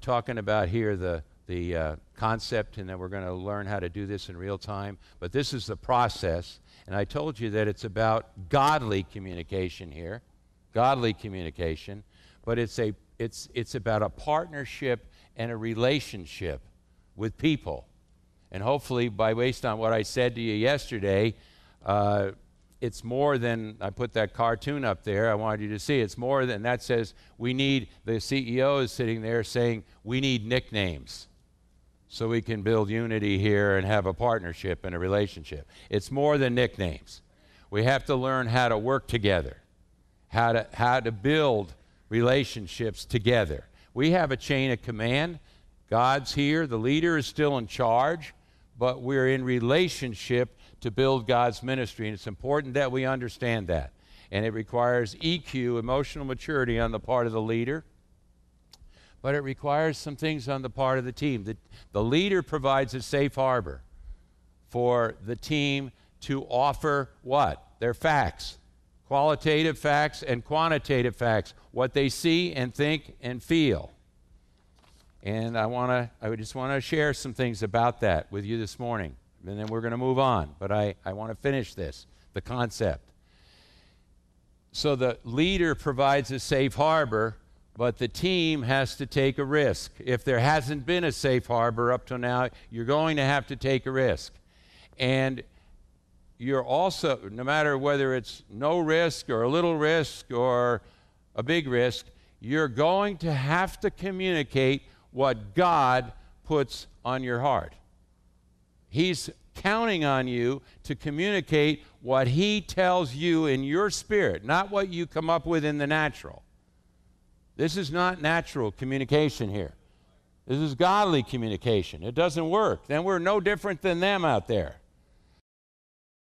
talking about here the, the uh, concept, and then we're going to learn how to do this in real time. But this is the process. And I told you that it's about godly communication here, godly communication, but it's, a, it's, it's about a partnership and a relationship with people. And hopefully, by based on what I said to you yesterday, uh, it's more than I put that cartoon up there. I wanted you to see. It's more than that says we need, the CEO is sitting there saying we need nicknames so we can build unity here and have a partnership and a relationship. It's more than nicknames. We have to learn how to work together, how to, how to build relationships together. We have a chain of command. God's here, the leader is still in charge, but we're in relationship to build God's ministry. And it's important that we understand that. And it requires EQ, emotional maturity, on the part of the leader. But it requires some things on the part of the team. The, the leader provides a safe harbor for the team to offer what? Their facts qualitative facts and quantitative facts, what they see and think and feel. And I want to, I just want to share some things about that with you this morning and then we're going to move on. But I, I want to finish this the concept. So the leader provides a safe harbor, but the team has to take a risk. If there hasn't been a safe harbor up to now, you're going to have to take a risk. And you're also, no matter whether it's no risk or a little risk or a big risk, you're going to have to communicate what God puts on your heart. He's counting on you to communicate what He tells you in your spirit, not what you come up with in the natural. This is not natural communication here. This is godly communication. It doesn't work. Then we're no different than them out there.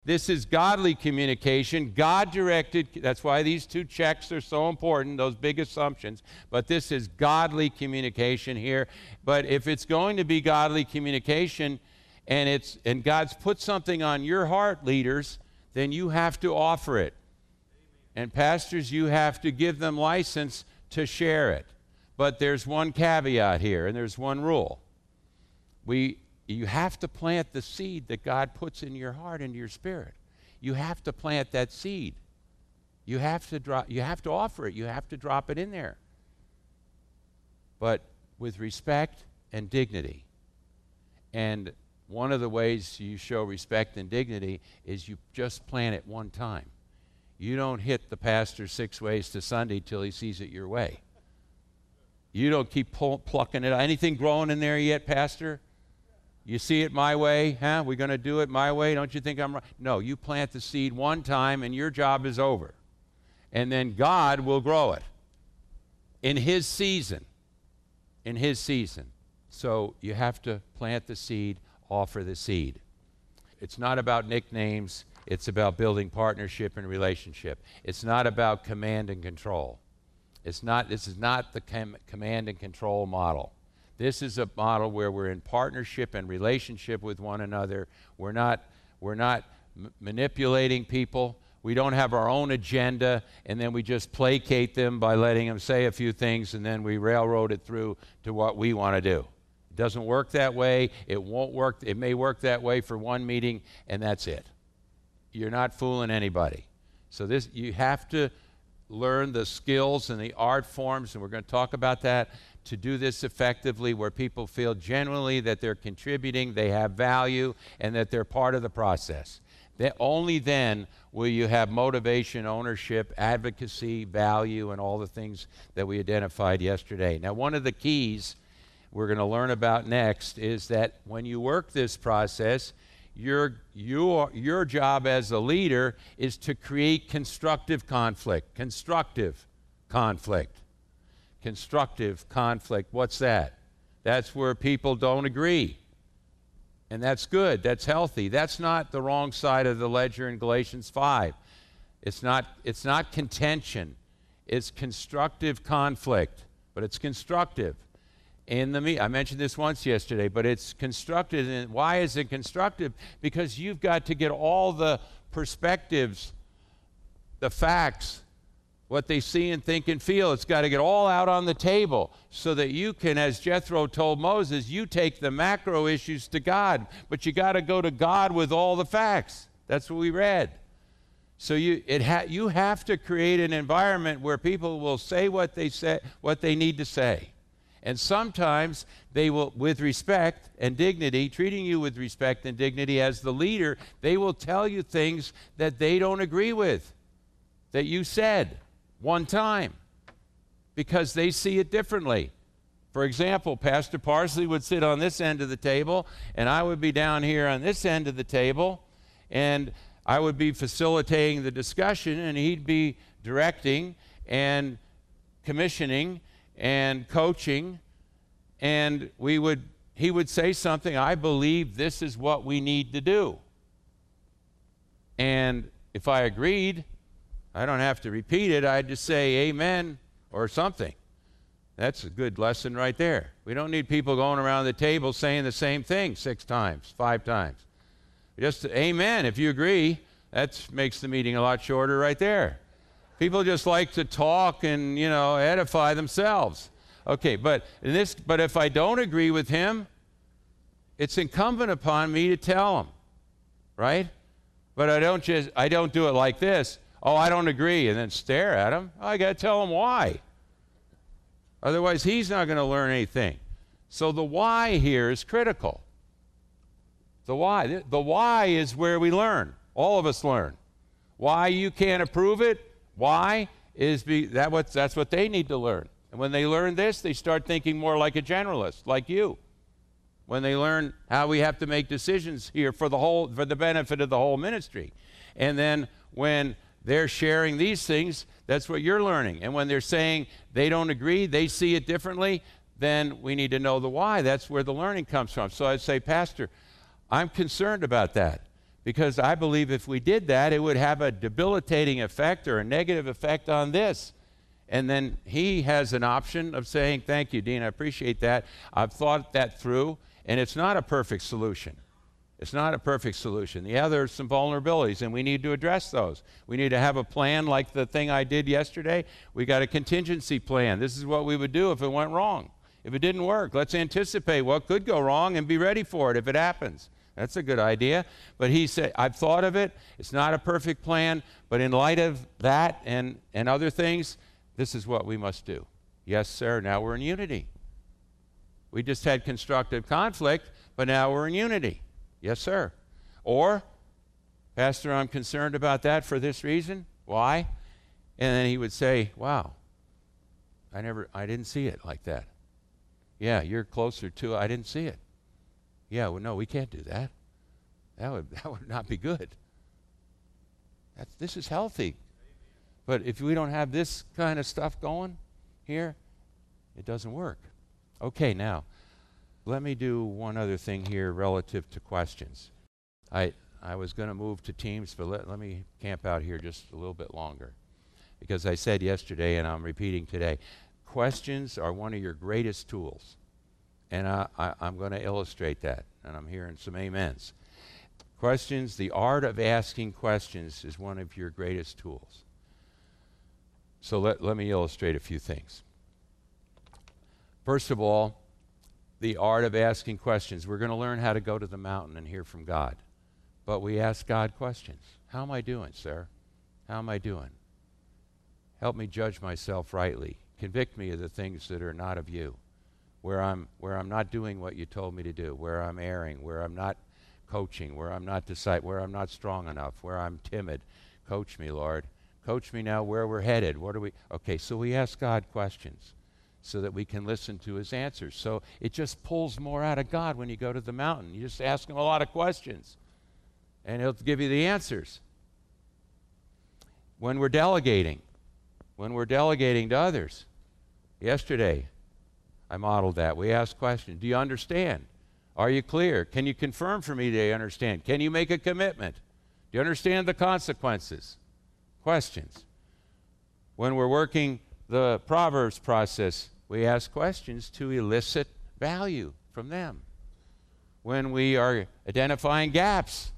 This is godly communication, God directed. That's why these two checks are so important, those big assumptions. But this is godly communication here. But if it's going to be godly communication, and it's and God's put something on your heart, leaders, then you have to offer it. And pastors, you have to give them license to share it. But there's one caveat here, and there's one rule. We you have to plant the seed that God puts in your heart and your spirit. You have to plant that seed. You have to drop you have to offer it. You have to drop it in there. But with respect and dignity. And one of the ways you show respect and dignity is you just plant it one time. You don't hit the pastor six ways to Sunday till he sees it your way. You don't keep pull, plucking it. Anything growing in there yet, Pastor? You see it my way, huh? We're going to do it my way. Don't you think I'm right? No, you plant the seed one time and your job is over. And then God will grow it in His season. In His season. So you have to plant the seed offer the seed. It's not about nicknames, it's about building partnership and relationship. It's not about command and control. It's not, this is not the com- command and control model. This is a model where we're in partnership and relationship with one another. We're not, we're not manipulating people. We don't have our own agenda and then we just placate them by letting them say a few things and then we railroad it through to what we want to do. It doesn't work that way. It won't work. It may work that way for one meeting, and that's it. You're not fooling anybody. So this you have to learn the skills and the art forms, and we're going to talk about that to do this effectively where people feel genuinely that they're contributing, they have value, and that they're part of the process. That only then will you have motivation, ownership, advocacy, value, and all the things that we identified yesterday. Now, one of the keys we're going to learn about next is that when you work this process, your, your, your job as a leader is to create constructive conflict. Constructive conflict. Constructive conflict. What's that? That's where people don't agree. And that's good. That's healthy. That's not the wrong side of the ledger in Galatians 5. It's not, it's not contention, it's constructive conflict, but it's constructive in the me- I mentioned this once yesterday, but it's constructed. And why is it constructive? Because you've got to get all the perspectives, the facts, what they see and think and feel. It's got to get all out on the table so that you can, as Jethro told Moses, you take the macro issues to God, but you got to go to God with all the facts. That's what we read. So you, it ha- you have to create an environment where people will say what they say, what they need to say. And sometimes they will, with respect and dignity, treating you with respect and dignity as the leader, they will tell you things that they don't agree with, that you said one time, because they see it differently. For example, Pastor Parsley would sit on this end of the table, and I would be down here on this end of the table, and I would be facilitating the discussion, and he'd be directing and commissioning and coaching, and we would he would say something, I believe this is what we need to do. And if I agreed, I don't have to repeat it. I'd just say amen or something. That's a good lesson right there. We don't need people going around the table saying the same thing six times, five times. Just amen if you agree. That makes the meeting a lot shorter right there. People just like to talk and, you know, edify themselves. Okay, but this but if I don't agree with him, it's incumbent upon me to tell him. Right? But I don't just I don't do it like this. Oh, I don't agree and then stare at him. I got to tell him why. Otherwise, he's not going to learn anything. So the why here is critical. The why. The why is where we learn. All of us learn. Why you can't approve it? Why is be, that what, that's what they need to learn. And when they learn this, they start thinking more like a generalist, like you. When they learn how we have to make decisions here for the whole for the benefit of the whole ministry. And then when they're sharing these things, that's what you're learning. And when they're saying they don't agree, they see it differently, then we need to know the why. That's where the learning comes from. So I'd say, Pastor, I'm concerned about that because I believe if we did that, it would have a debilitating effect or a negative effect on this. And then he has an option of saying, Thank you, Dean, I appreciate that. I've thought that through, and it's not a perfect solution. It's not a perfect solution. Yeah, there's some vulnerabilities, and we need to address those. We need to have a plan like the thing I did yesterday. We got a contingency plan. This is what we would do if it went wrong. If it didn't work, let's anticipate what could go wrong and be ready for it if it happens. That's a good idea. But he said, I've thought of it. It's not a perfect plan, but in light of that and, and other things, this is what we must do. Yes, sir. Now we're in unity. We just had constructive conflict, but now we're in unity. Yes, sir. Or, Pastor, I'm concerned about that for this reason. Why? And then he would say, Wow, I never I didn't see it like that. Yeah, you're closer to. I didn't see it. Yeah, well, no, we can't do that. That would that would not be good. That's, this is healthy. But if we don't have this kind of stuff going here, it doesn't work. Okay, now let me do one other thing here relative to questions. I, I was going to move to teams, but let, let me camp out here just a little bit longer. Because I said yesterday, and I'm repeating today, questions are one of your greatest tools. And I, I'm going to illustrate that, and I'm hearing some amens. Questions, the art of asking questions is one of your greatest tools. So let, let me illustrate a few things. First of all, the art of asking questions. We're going to learn how to go to the mountain and hear from God. But we ask God questions. How am I doing, sir? How am I doing? Help me judge myself rightly. Convict me of the things that are not of you, where I'm, where I'm not doing what you told me to do, where I'm erring, where I'm not coaching, where I'm not decide, where I'm not strong enough, where I'm timid. Coach me, Lord. Coach me now where we're headed. What are we? Okay, so we ask God questions so that we can listen to his answers. So it just pulls more out of God when you go to the mountain. You just ask him a lot of questions, and he'll give you the answers. When we're delegating, when we're delegating to others, yesterday I modeled that. We asked questions Do you understand? Are you clear? Can you confirm for me that you understand? Can you make a commitment? Do you understand the consequences? Questions. When we're working the Proverbs process, we ask questions to elicit value from them. When we are identifying gaps,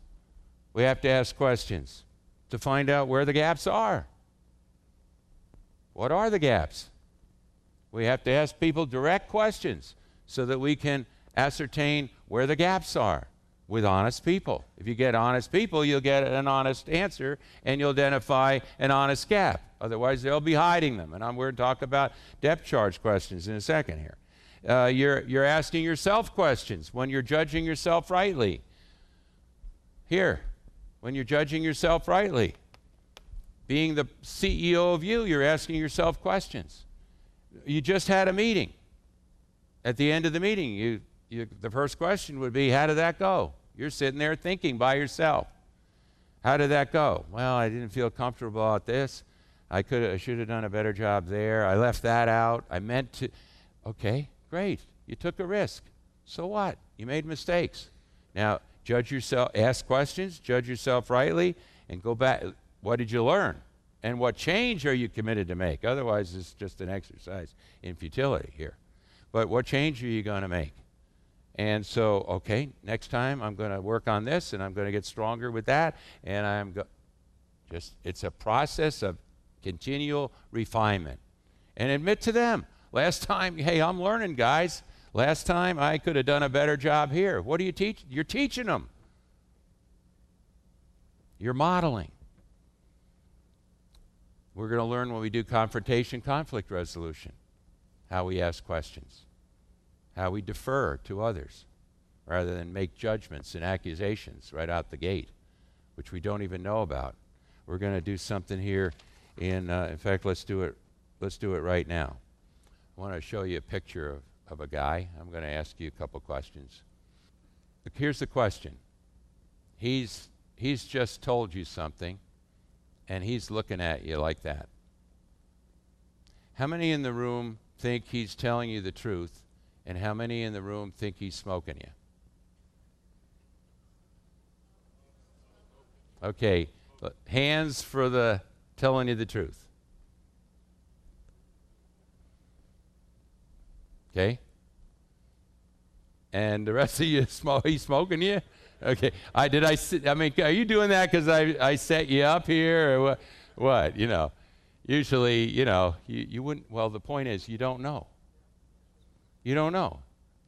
we have to ask questions to find out where the gaps are. What are the gaps? We have to ask people direct questions so that we can ascertain where the gaps are with honest people. If you get honest people, you'll get an honest answer and you'll identify an honest gap. Otherwise, they'll be hiding them. And I'm going to talk about depth charge questions in a second here. Uh, you're, you're asking yourself questions when you're judging yourself rightly. Here, when you're judging yourself rightly. Being the CEO of you, you're asking yourself questions. You just had a meeting. At the end of the meeting, you, you, the first question would be, How did that go? You're sitting there thinking by yourself. How did that go? Well, I didn't feel comfortable at this. I could I should have done a better job there. I left that out. I meant to Okay, great. You took a risk. So what? You made mistakes. Now, judge yourself, ask questions, judge yourself rightly, and go back. What did you learn? And what change are you committed to make? Otherwise, it's just an exercise in futility here. But what change are you going to make? And so, okay, next time I'm going to work on this and I'm going to get stronger with that. And I'm go- just, it's a process of continual refinement. And admit to them, last time, hey, I'm learning, guys. Last time I could have done a better job here. What do you teach? You're teaching them. You're modeling. We're going to learn when we do confrontation conflict resolution how we ask questions, how we defer to others rather than make judgments and accusations right out the gate, which we don't even know about. We're going to do something here in, uh, in fact, let's do it. Let's do it right now. I want to show you a picture of, of a guy. I'm going to ask you a couple questions. Look, here's the question. He's he's just told you something, and he's looking at you like that. How many in the room think he's telling you the truth, and how many in the room think he's smoking you? Okay, hands for the telling you the truth. Okay? And the rest of you, smoke, he's smoking you? Okay. I did I I mean, are you doing that because I, I set you up here or what? What? You know, usually, you know, you, you wouldn't. Well, the point is, you don't know. You don't know.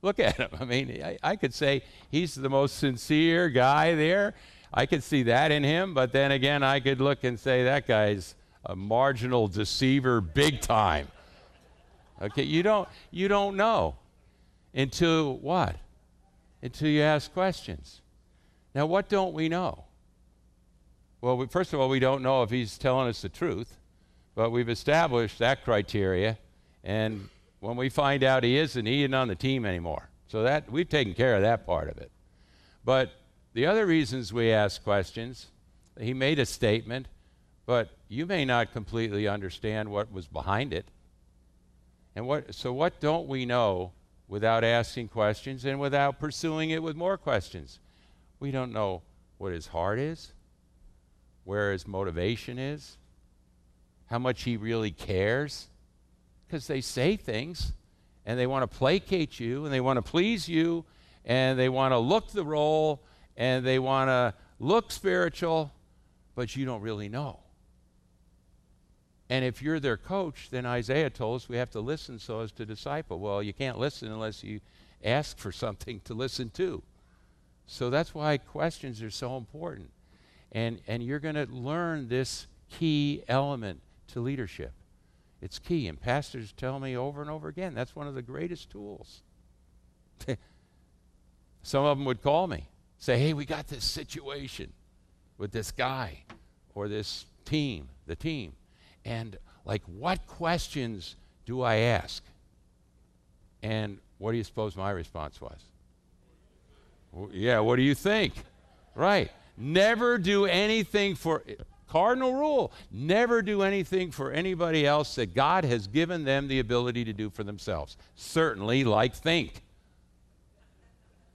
Look at him. I mean, I, I could say he's the most sincere guy there. I could see that in him, but then again, I could look and say that guy's a marginal deceiver, big time. Okay, you don't you don't know until what? Until you ask questions. Now, what don't we know? Well, we, first of all, we don't know if he's telling us the truth, but we've established that criteria, and when we find out he isn't, he isn't on the team anymore. So that we've taken care of that part of it. But the other reasons we ask questions, he made a statement, but you may not completely understand what was behind it. And what so what don't we know without asking questions and without pursuing it with more questions? We don't know what his heart is, where his motivation is, how much he really cares. Because they say things and they want to placate you and they want to please you and they want to look the role and they want to look spiritual, but you don't really know. And if you're their coach, then Isaiah told us we have to listen so as to disciple. Well, you can't listen unless you ask for something to listen to. So that's why questions are so important. And, and you're going to learn this key element to leadership. It's key. And pastors tell me over and over again that's one of the greatest tools. Some of them would call me, say, hey, we got this situation with this guy or this team, the team. And like, what questions do I ask? And what do you suppose my response was? Yeah, what do you think? Right. Never do anything for cardinal rule. Never do anything for anybody else that God has given them the ability to do for themselves. Certainly, like think.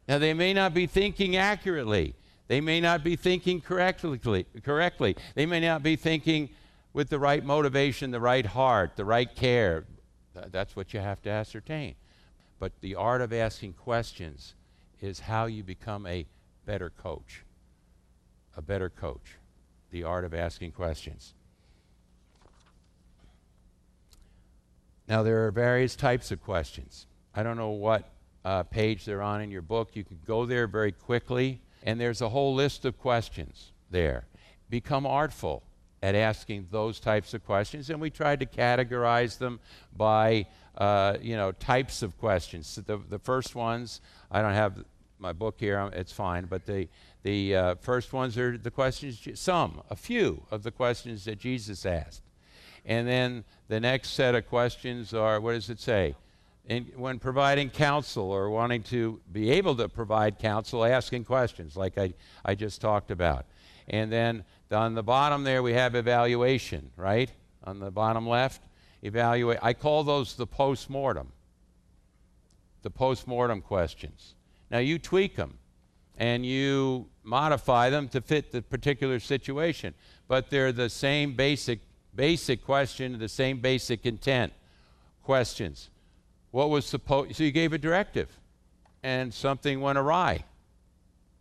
Now, they may not be thinking accurately. They may not be thinking correctly. correctly. They may not be thinking with the right motivation, the right heart, the right care. That's what you have to ascertain. But the art of asking questions is how you become a better coach. A better coach. The art of asking questions. Now, there are various types of questions. I don't know what uh, page they're on in your book. You can go there very quickly, and there's a whole list of questions there. Become artful at asking those types of questions, and we tried to categorize them by uh, you know types of questions. So the, the first ones, I don't have my book here, it's fine, but the, the uh, first ones are the questions, some, a few of the questions that Jesus asked. And then the next set of questions are what does it say? In, when providing counsel or wanting to be able to provide counsel, asking questions like I, I just talked about. And then on the bottom there, we have evaluation, right? On the bottom left, evaluate. I call those the post mortem. The post mortem questions. Now you tweak them and you modify them to fit the particular situation, but they're the same basic basic question, the same basic intent questions. What was supposed, so you gave a directive and something went awry.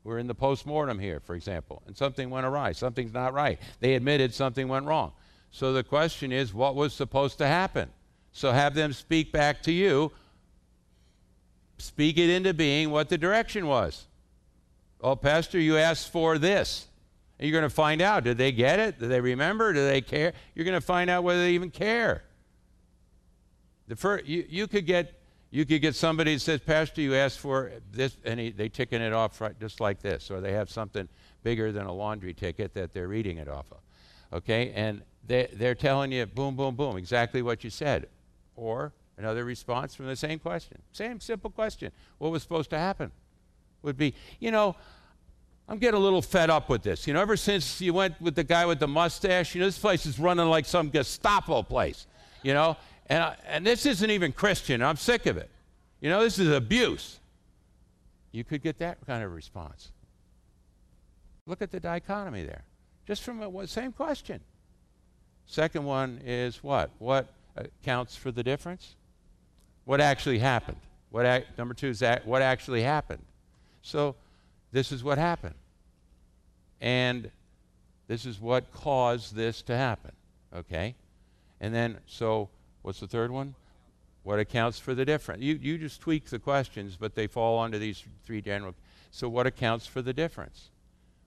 We're in the post-mortem here, for example, and something went awry. Something's not right. They admitted something went wrong. So the question is, what was supposed to happen? So have them speak back to you, speak it into being what the direction was. Oh, Pastor, you asked for this. And you're going to find out did they get it? Do they remember? Do they care? You're going to find out whether they even care. The first, you, you, could get, you could get somebody that says, Pastor, you asked for this, and he, they ticking it off right, just like this, or they have something bigger than a laundry ticket that they're reading it off of. Okay? And they, they're telling you, boom, boom, boom, exactly what you said. Or another response from the same question. Same simple question. What was supposed to happen? Would be, you know, I'm getting a little fed up with this. You know, ever since you went with the guy with the mustache, you know, this place is running like some Gestapo place, you know, and, I, and this isn't even Christian. I'm sick of it. You know, this is abuse. You could get that kind of response. Look at the dichotomy there, just from the same question. Second one is what? What uh, accounts for the difference? What actually happened? What ac- number two is that what actually happened? So this is what happened. And this is what caused this to happen. Okay? And then, so what's the third one? What accounts for the difference? You, you just tweak the questions, but they fall under these three general. So, what accounts for the difference?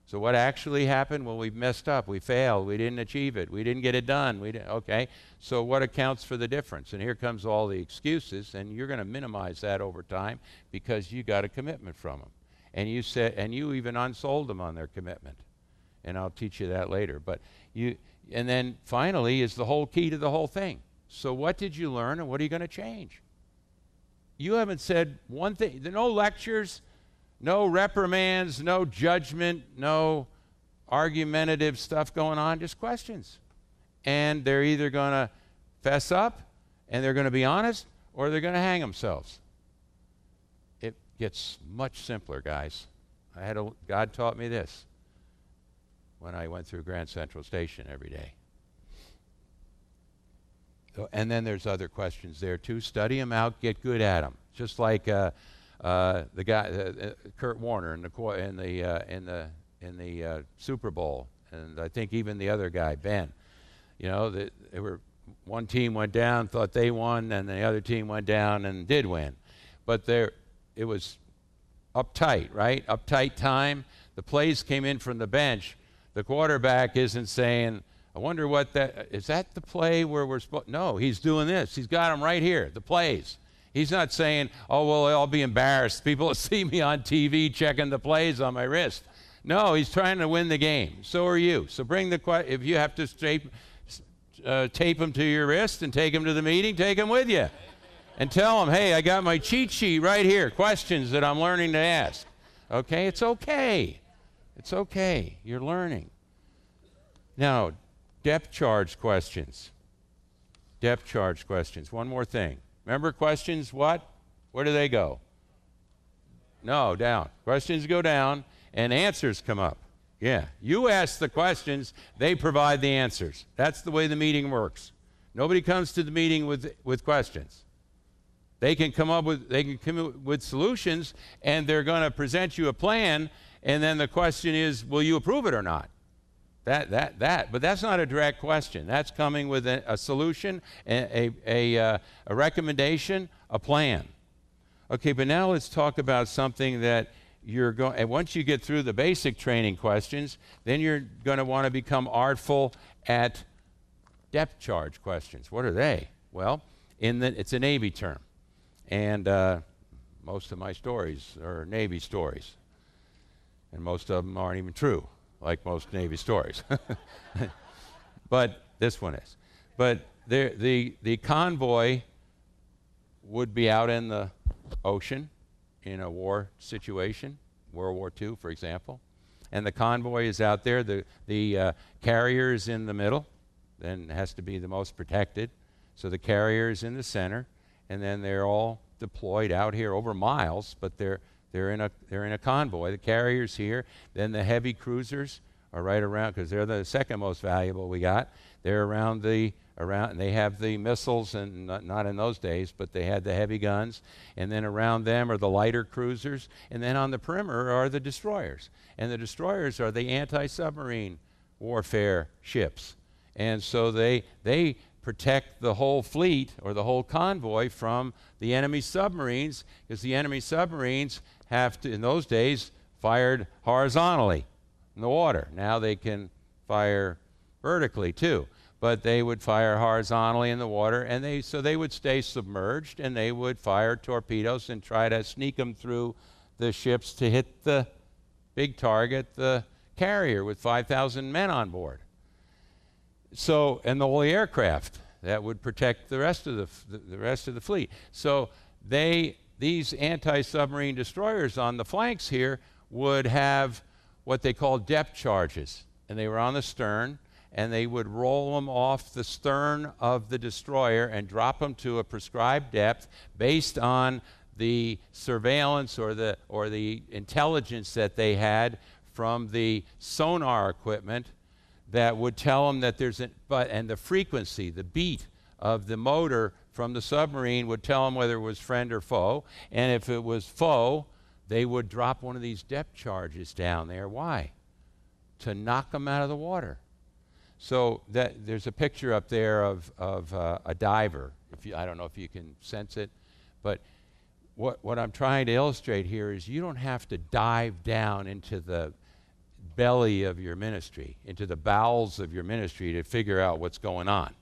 So, what actually happened? Well, we messed up. We failed. We didn't achieve it. We didn't get it done. We didn't, okay. So, what accounts for the difference? And here comes all the excuses, and you're going to minimize that over time because you got a commitment from them and you said and you even unsold them on their commitment and i'll teach you that later but you and then finally is the whole key to the whole thing so what did you learn and what are you going to change you haven't said one thing no lectures no reprimands no judgment no argumentative stuff going on just questions and they're either going to fess up and they're going to be honest or they're going to hang themselves It gets much simpler, guys. I had a, God taught me this when I went through Grand Central Station every day. So, and then there's other questions there too. Study them out, get good at them. Just like uh, uh, the guy, uh, Kurt Warner, in the in the uh, in the in the uh, Super Bowl, and I think even the other guy, Ben. You know, they, they were one team went down, thought they won, and the other team went down and did win. But they're it was uptight, right? Uptight time. The plays came in from the bench. The quarterback isn't saying, I wonder what that is that the play where we're supposed No, he's doing this. He's got them right here, the plays. He's not saying, "Oh, well, I'll be embarrassed. People will see me on TV checking the plays on my wrist." No, he's trying to win the game. So are you. So bring the question. if you have to tape, uh, tape them to your wrist and take them to the meeting, take them with you and tell them, hey, I got my cheat sheet right here, questions that I'm learning to ask. Okay? It's okay. It's okay. You're learning. Now, depth charge questions. Depth charge questions. One more thing. Remember questions, what? Where do they go? No, down. Questions go down and answers come up. Yeah. You ask the questions, they provide the answers. That's the way the meeting works. Nobody comes to the meeting with, with questions. They can come up with they can come up with solutions and they're going to present you a plan and then the question is will you approve it or not? That, that, that. But that's not a direct question. That's coming with a, a solution, a, a, a, uh, a recommendation, a plan. Okay, but now let's talk about something that you're going and once you get through the basic training questions then you're going to want to become artful at depth charge questions what are they well in the it's a navy term and uh, most of my stories are navy stories and most of them aren't even true like most navy stories but this one is but the, the, the convoy would be out in the ocean in a war situation, World War II, for example. And the convoy is out there, the, the uh, carrier is in the middle, then has to be the most protected. So the carrier is in the center, and then they're all deployed out here over miles, but they're, they're, in, a, they're in a convoy. The carrier's here, then the heavy cruisers are right around, because they're the second most valuable we got. They're around the around and they have the missiles and not, not, in those days but they had the heavy guns. And then around them are the lighter cruisers. And then on the perimeter are the destroyers. And the destroyers are the anti-submarine warfare ships. And so they they protect the whole fleet or the whole convoy from the enemy submarines because the enemy submarines have to in those days fired horizontally in the water now they can fire vertically too but they would fire horizontally in the water, and they so they would stay submerged, and they would fire torpedoes and try to sneak them through the ships to hit the big target, the carrier with 5,000 men on board. So, and the only aircraft that would protect the rest of the, the, the rest of the fleet. So they these anti-submarine destroyers on the flanks here would have what they call depth charges, and they were on the stern and they would roll them off the stern of the destroyer and drop them to a prescribed depth based on the surveillance or the, or the intelligence that they had from the sonar equipment that would tell them that there's a, but and the frequency, the beat of the motor from the submarine would tell them whether it was friend or foe. And if it was foe, they would drop one of these depth charges down there. Why? To knock them out of the water. So that, there's a picture up there of, of uh, a diver. If you, I don't know if you can sense it, but what, what I'm trying to illustrate here is you don't have to dive down into the belly of your ministry, into the bowels of your ministry to figure out what's going on.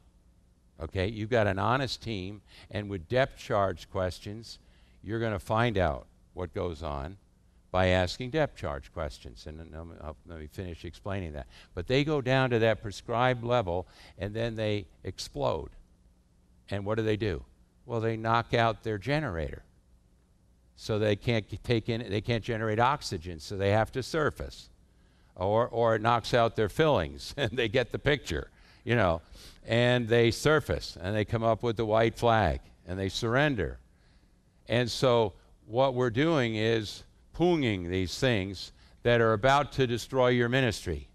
Okay? You've got an honest team, and with depth charge questions, you're going to find out what goes on by asking depth charge questions. And I'll, um, uh, let me finish explaining that. But they go down to that prescribed level and then they explode. And what do they do? Well, they knock out their generator. So they can't take in, they can't generate oxygen, so they have to surface. Or, or it knocks out their fillings, and they get the picture, you know. And they surface, and they come up with the white flag, and they surrender. And so what we're doing is punging these things that are about to destroy your ministry.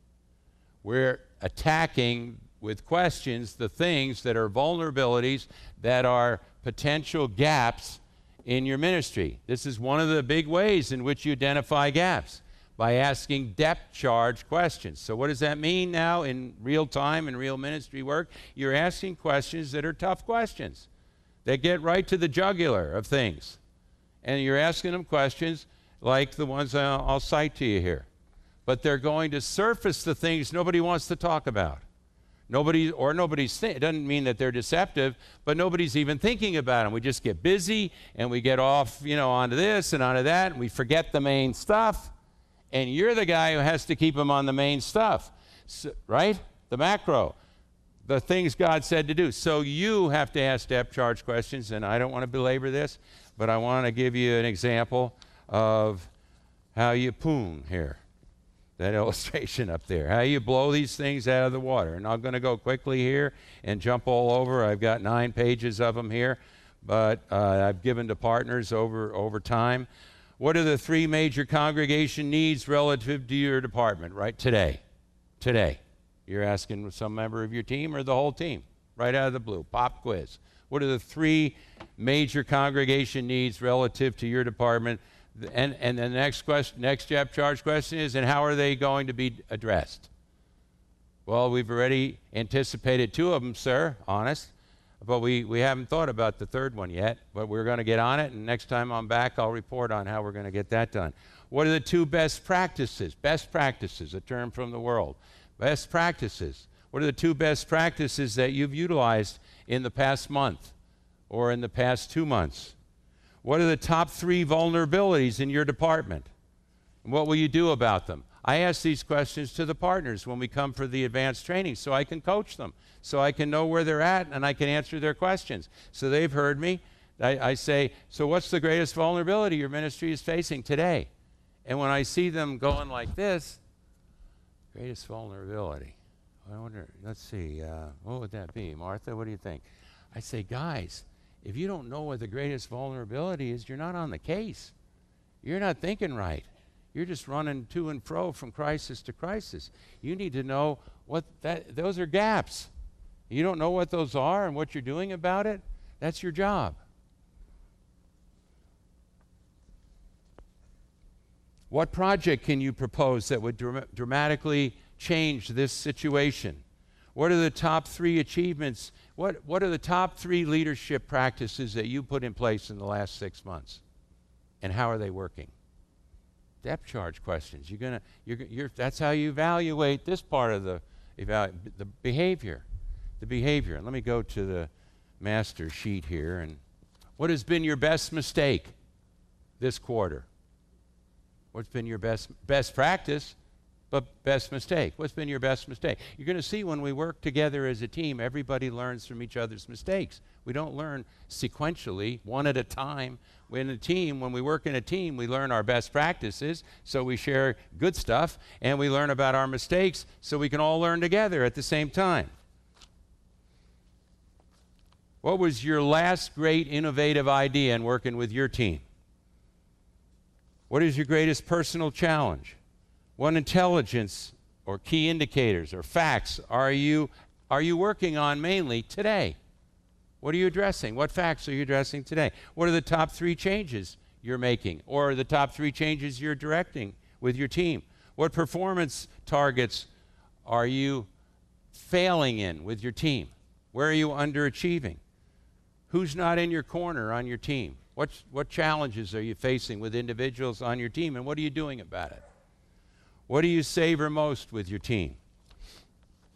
We're attacking with questions the things that are vulnerabilities that are potential gaps in your ministry. This is one of the big ways in which you identify gaps by asking depth charge questions. So, what does that mean now in real time and real ministry work? You're asking questions that are tough questions that get right to the jugular of things. And you're asking them questions like the ones I'll, I'll cite to you here. But they're going to surface the things nobody wants to talk about. Nobody, or nobody's, th- it doesn't mean that they're deceptive, but nobody's even thinking about them. We just get busy and we get off, you know, onto this and onto that, and we forget the main stuff. And you're the guy who has to keep them on the main stuff, so, right? The macro, the things God said to do. So you have to ask depth charge questions, and I don't want to belabor this, but I want to give you an example of how you poon here. That illustration up there. How you blow these things out of the water. And I'm going to go quickly here and jump all over. I've got nine pages of them here, but uh, I've given to partners over, over time. What are the three major congregation needs relative to your department right today? Today. You're asking some member of your team or the whole team? Right out of the blue. Pop quiz. What are the three major congregation needs relative to your department and, and the next question, next depth charge question is, and how are they going to be addressed? Well, we've already anticipated two of them, sir, honest. But we, we haven't thought about the third one yet. But we're going to get on it, and next time I'm back, I'll report on how we're going to get that done. What are the two best practices? Best practices, a term from the world. Best practices. What are the two best practices that you've utilized in the past month or in the past two months? What are the top three vulnerabilities in your department? And what will you do about them? I ask these questions to the partners when we come for the advanced training so I can coach them, so I can know where they're at and I can answer their questions. So they've heard me. I, I say, So what's the greatest vulnerability your ministry is facing today? And when I see them going like this, greatest vulnerability. I wonder, let's see, uh, what would that be? Martha, what do you think? I say, guys, if you don't know what the greatest vulnerability is, you're not on the case. You're not thinking right. You're just running to and fro from crisis to crisis. You need to know what that those are gaps. You don't know what those are and what you're doing about it. That's your job. What project can you propose that would dra- dramatically change this situation? What are the top three achievements? What, what are the top three leadership practices that you put in place in the last six months? And how are they working? Depth charge questions. You're gonna, you're, you're, that's how you evaluate this part of the, evalu- the behavior. The behavior. Let me go to the master sheet here. And what has been your best mistake this quarter? What's been your best, best practice, but best mistake? What's been your best mistake? You're going to see when we work together as a team, everybody learns from each other's mistakes. We don't learn sequentially, one at a time. In a team, when we work in a team, we learn our best practices, so we share good stuff, and we learn about our mistakes, so we can all learn together at the same time. What was your last great innovative idea in working with your team? What is your greatest personal challenge? What intelligence or key indicators or facts are you, are you working on mainly today? What are you addressing? What facts are you addressing today? What are the top three changes you're making or the top three changes you're directing with your team? What performance targets are you failing in with your team? Where are you underachieving? Who's not in your corner on your team? What, what challenges are you facing with individuals on your team, and what are you doing about it? What do you savor most with your team?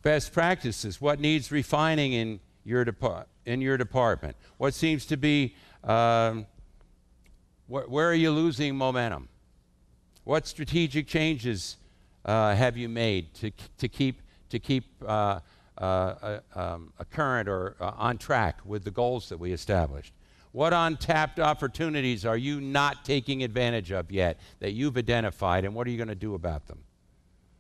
Best practices. What needs refining in your, in your department? What seems to be, um, wh- where are you losing momentum? What strategic changes uh, have you made to, to keep, to keep uh, uh, um, a current or uh, on track with the goals that we established? What untapped opportunities are you not taking advantage of yet that you've identified, and what are you going to do about them?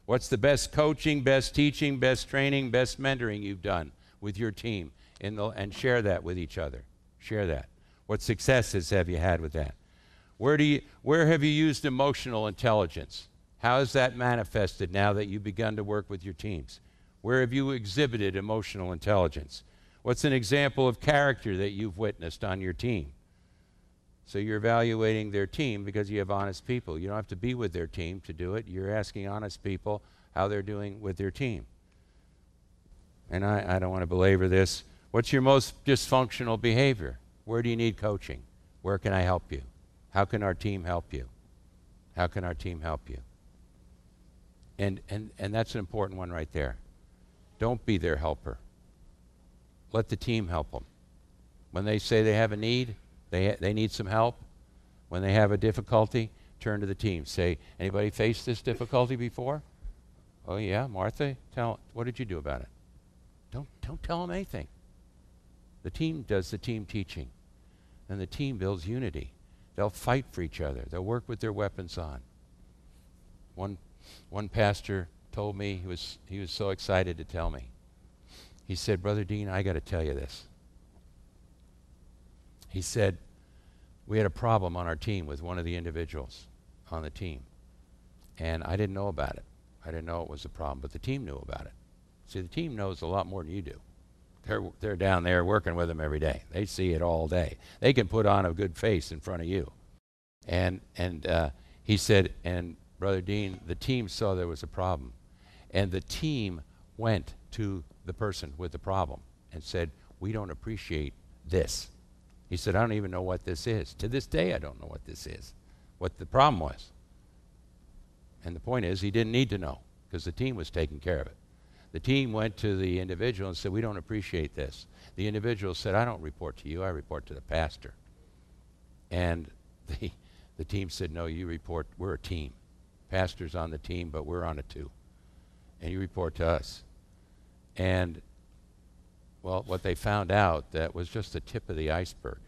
What's the best coaching, best teaching, best training, best mentoring you've done with your team? The, and share that with each other. Share that. What successes have you had with that? Where, do you, where have you used emotional intelligence? How has that manifested now that you've begun to work with your teams? Where have you exhibited emotional intelligence? What's an example of character that you've witnessed on your team? So you're evaluating their team because you have honest people. You don't have to be with their team to do it. You're asking honest people how they're doing with their team. And I, I don't want to belabor this. What's your most dysfunctional behavior? Where do you need coaching? Where can I help you? How can our team help you? How can our team help you? And, and, and that's an important one right there. Don't be their helper. Let the team help them. When they say they have a need, they, they need some help. When they have a difficulty, turn to the team. Say, anybody faced this difficulty before? Oh, yeah, Martha, tell, what did you do about it? Don't, don't tell them anything. The team does the team teaching, and the team builds unity. They'll fight for each other, they'll work with their weapons on. One, one pastor told me, he was, he was so excited to tell me. He said, Brother Dean, I got to tell you this. He said, We had a problem on our team with one of the individuals on the team. And I didn't know about it. I didn't know it was a problem, but the team knew about it. See, the team knows a lot more than you do. They're, they're down there working with them every day. They see it all day. They can put on a good face in front of you. And, and uh, he said, and Brother Dean, the team saw there was a problem. And the team went to the person with the problem and said, We don't appreciate this. He said, I don't even know what this is. To this day, I don't know what this is, what the problem was. And the point is, he didn't need to know because the team was taking care of it. The team went to the individual and said, We don't appreciate this. The individual said, I don't report to you, I report to the pastor. And the, the team said, No, you report, we're a team. Pastor's on the team, but we're on it too. And you report to us. And, well, what they found out that was just the tip of the iceberg,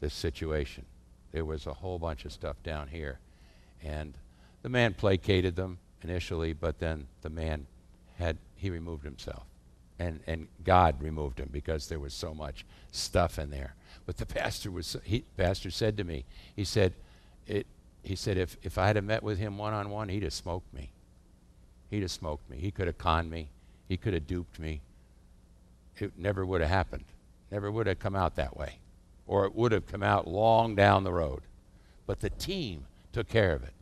this situation. There was a whole bunch of stuff down here. And the man placated them initially, but then the man had, he removed himself. And, and God removed him because there was so much stuff in there. But the pastor was, he, pastor said to me, he said, it, he said, if, if I had met with him one on one, he'd have smoked me. He'd have smoked me. He could have conned me. He could have duped me. It never would have happened. Never would have come out that way. Or it would have come out long down the road. But the team took care of it.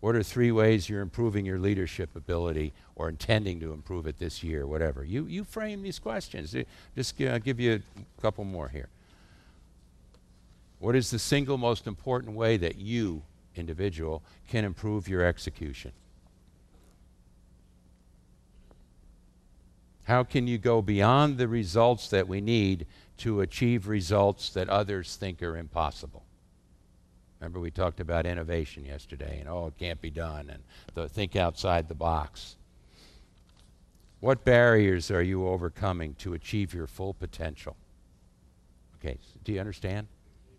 What are three ways you're improving your leadership ability or intending to improve it this year, whatever? You, you frame these questions. Just uh, give you a couple more here. What is the single most important way that you, individual, can improve your execution? How can you go beyond the results that we need to achieve results that others think are impossible? Remember, we talked about innovation yesterday, and oh, it can't be done, and the think outside the box. What barriers are you overcoming to achieve your full potential? Okay, so do you understand?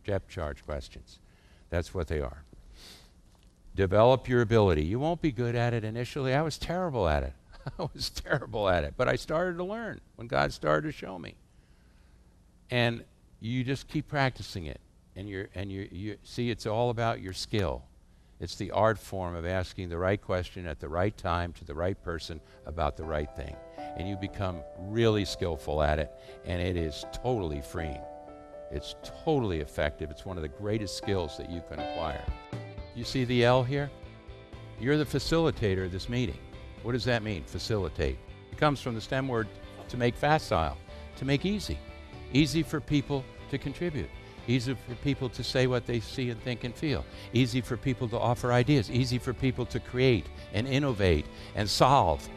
Depth charge questions. That's what they are. Develop your ability. You won't be good at it initially. I was terrible at it. I was terrible at it, but I started to learn when God started to show me. And you just keep practicing it and you and you you see it's all about your skill. It's the art form of asking the right question at the right time to the right person about the right thing. And you become really skillful at it, and it is totally freeing. It's totally effective. It's one of the greatest skills that you can acquire. You see the L here? You're the facilitator of this meeting. What does that mean, facilitate? It comes from the STEM word to make facile, to make easy. Easy for people to contribute. Easy for people to say what they see and think and feel. Easy for people to offer ideas. Easy for people to create and innovate and solve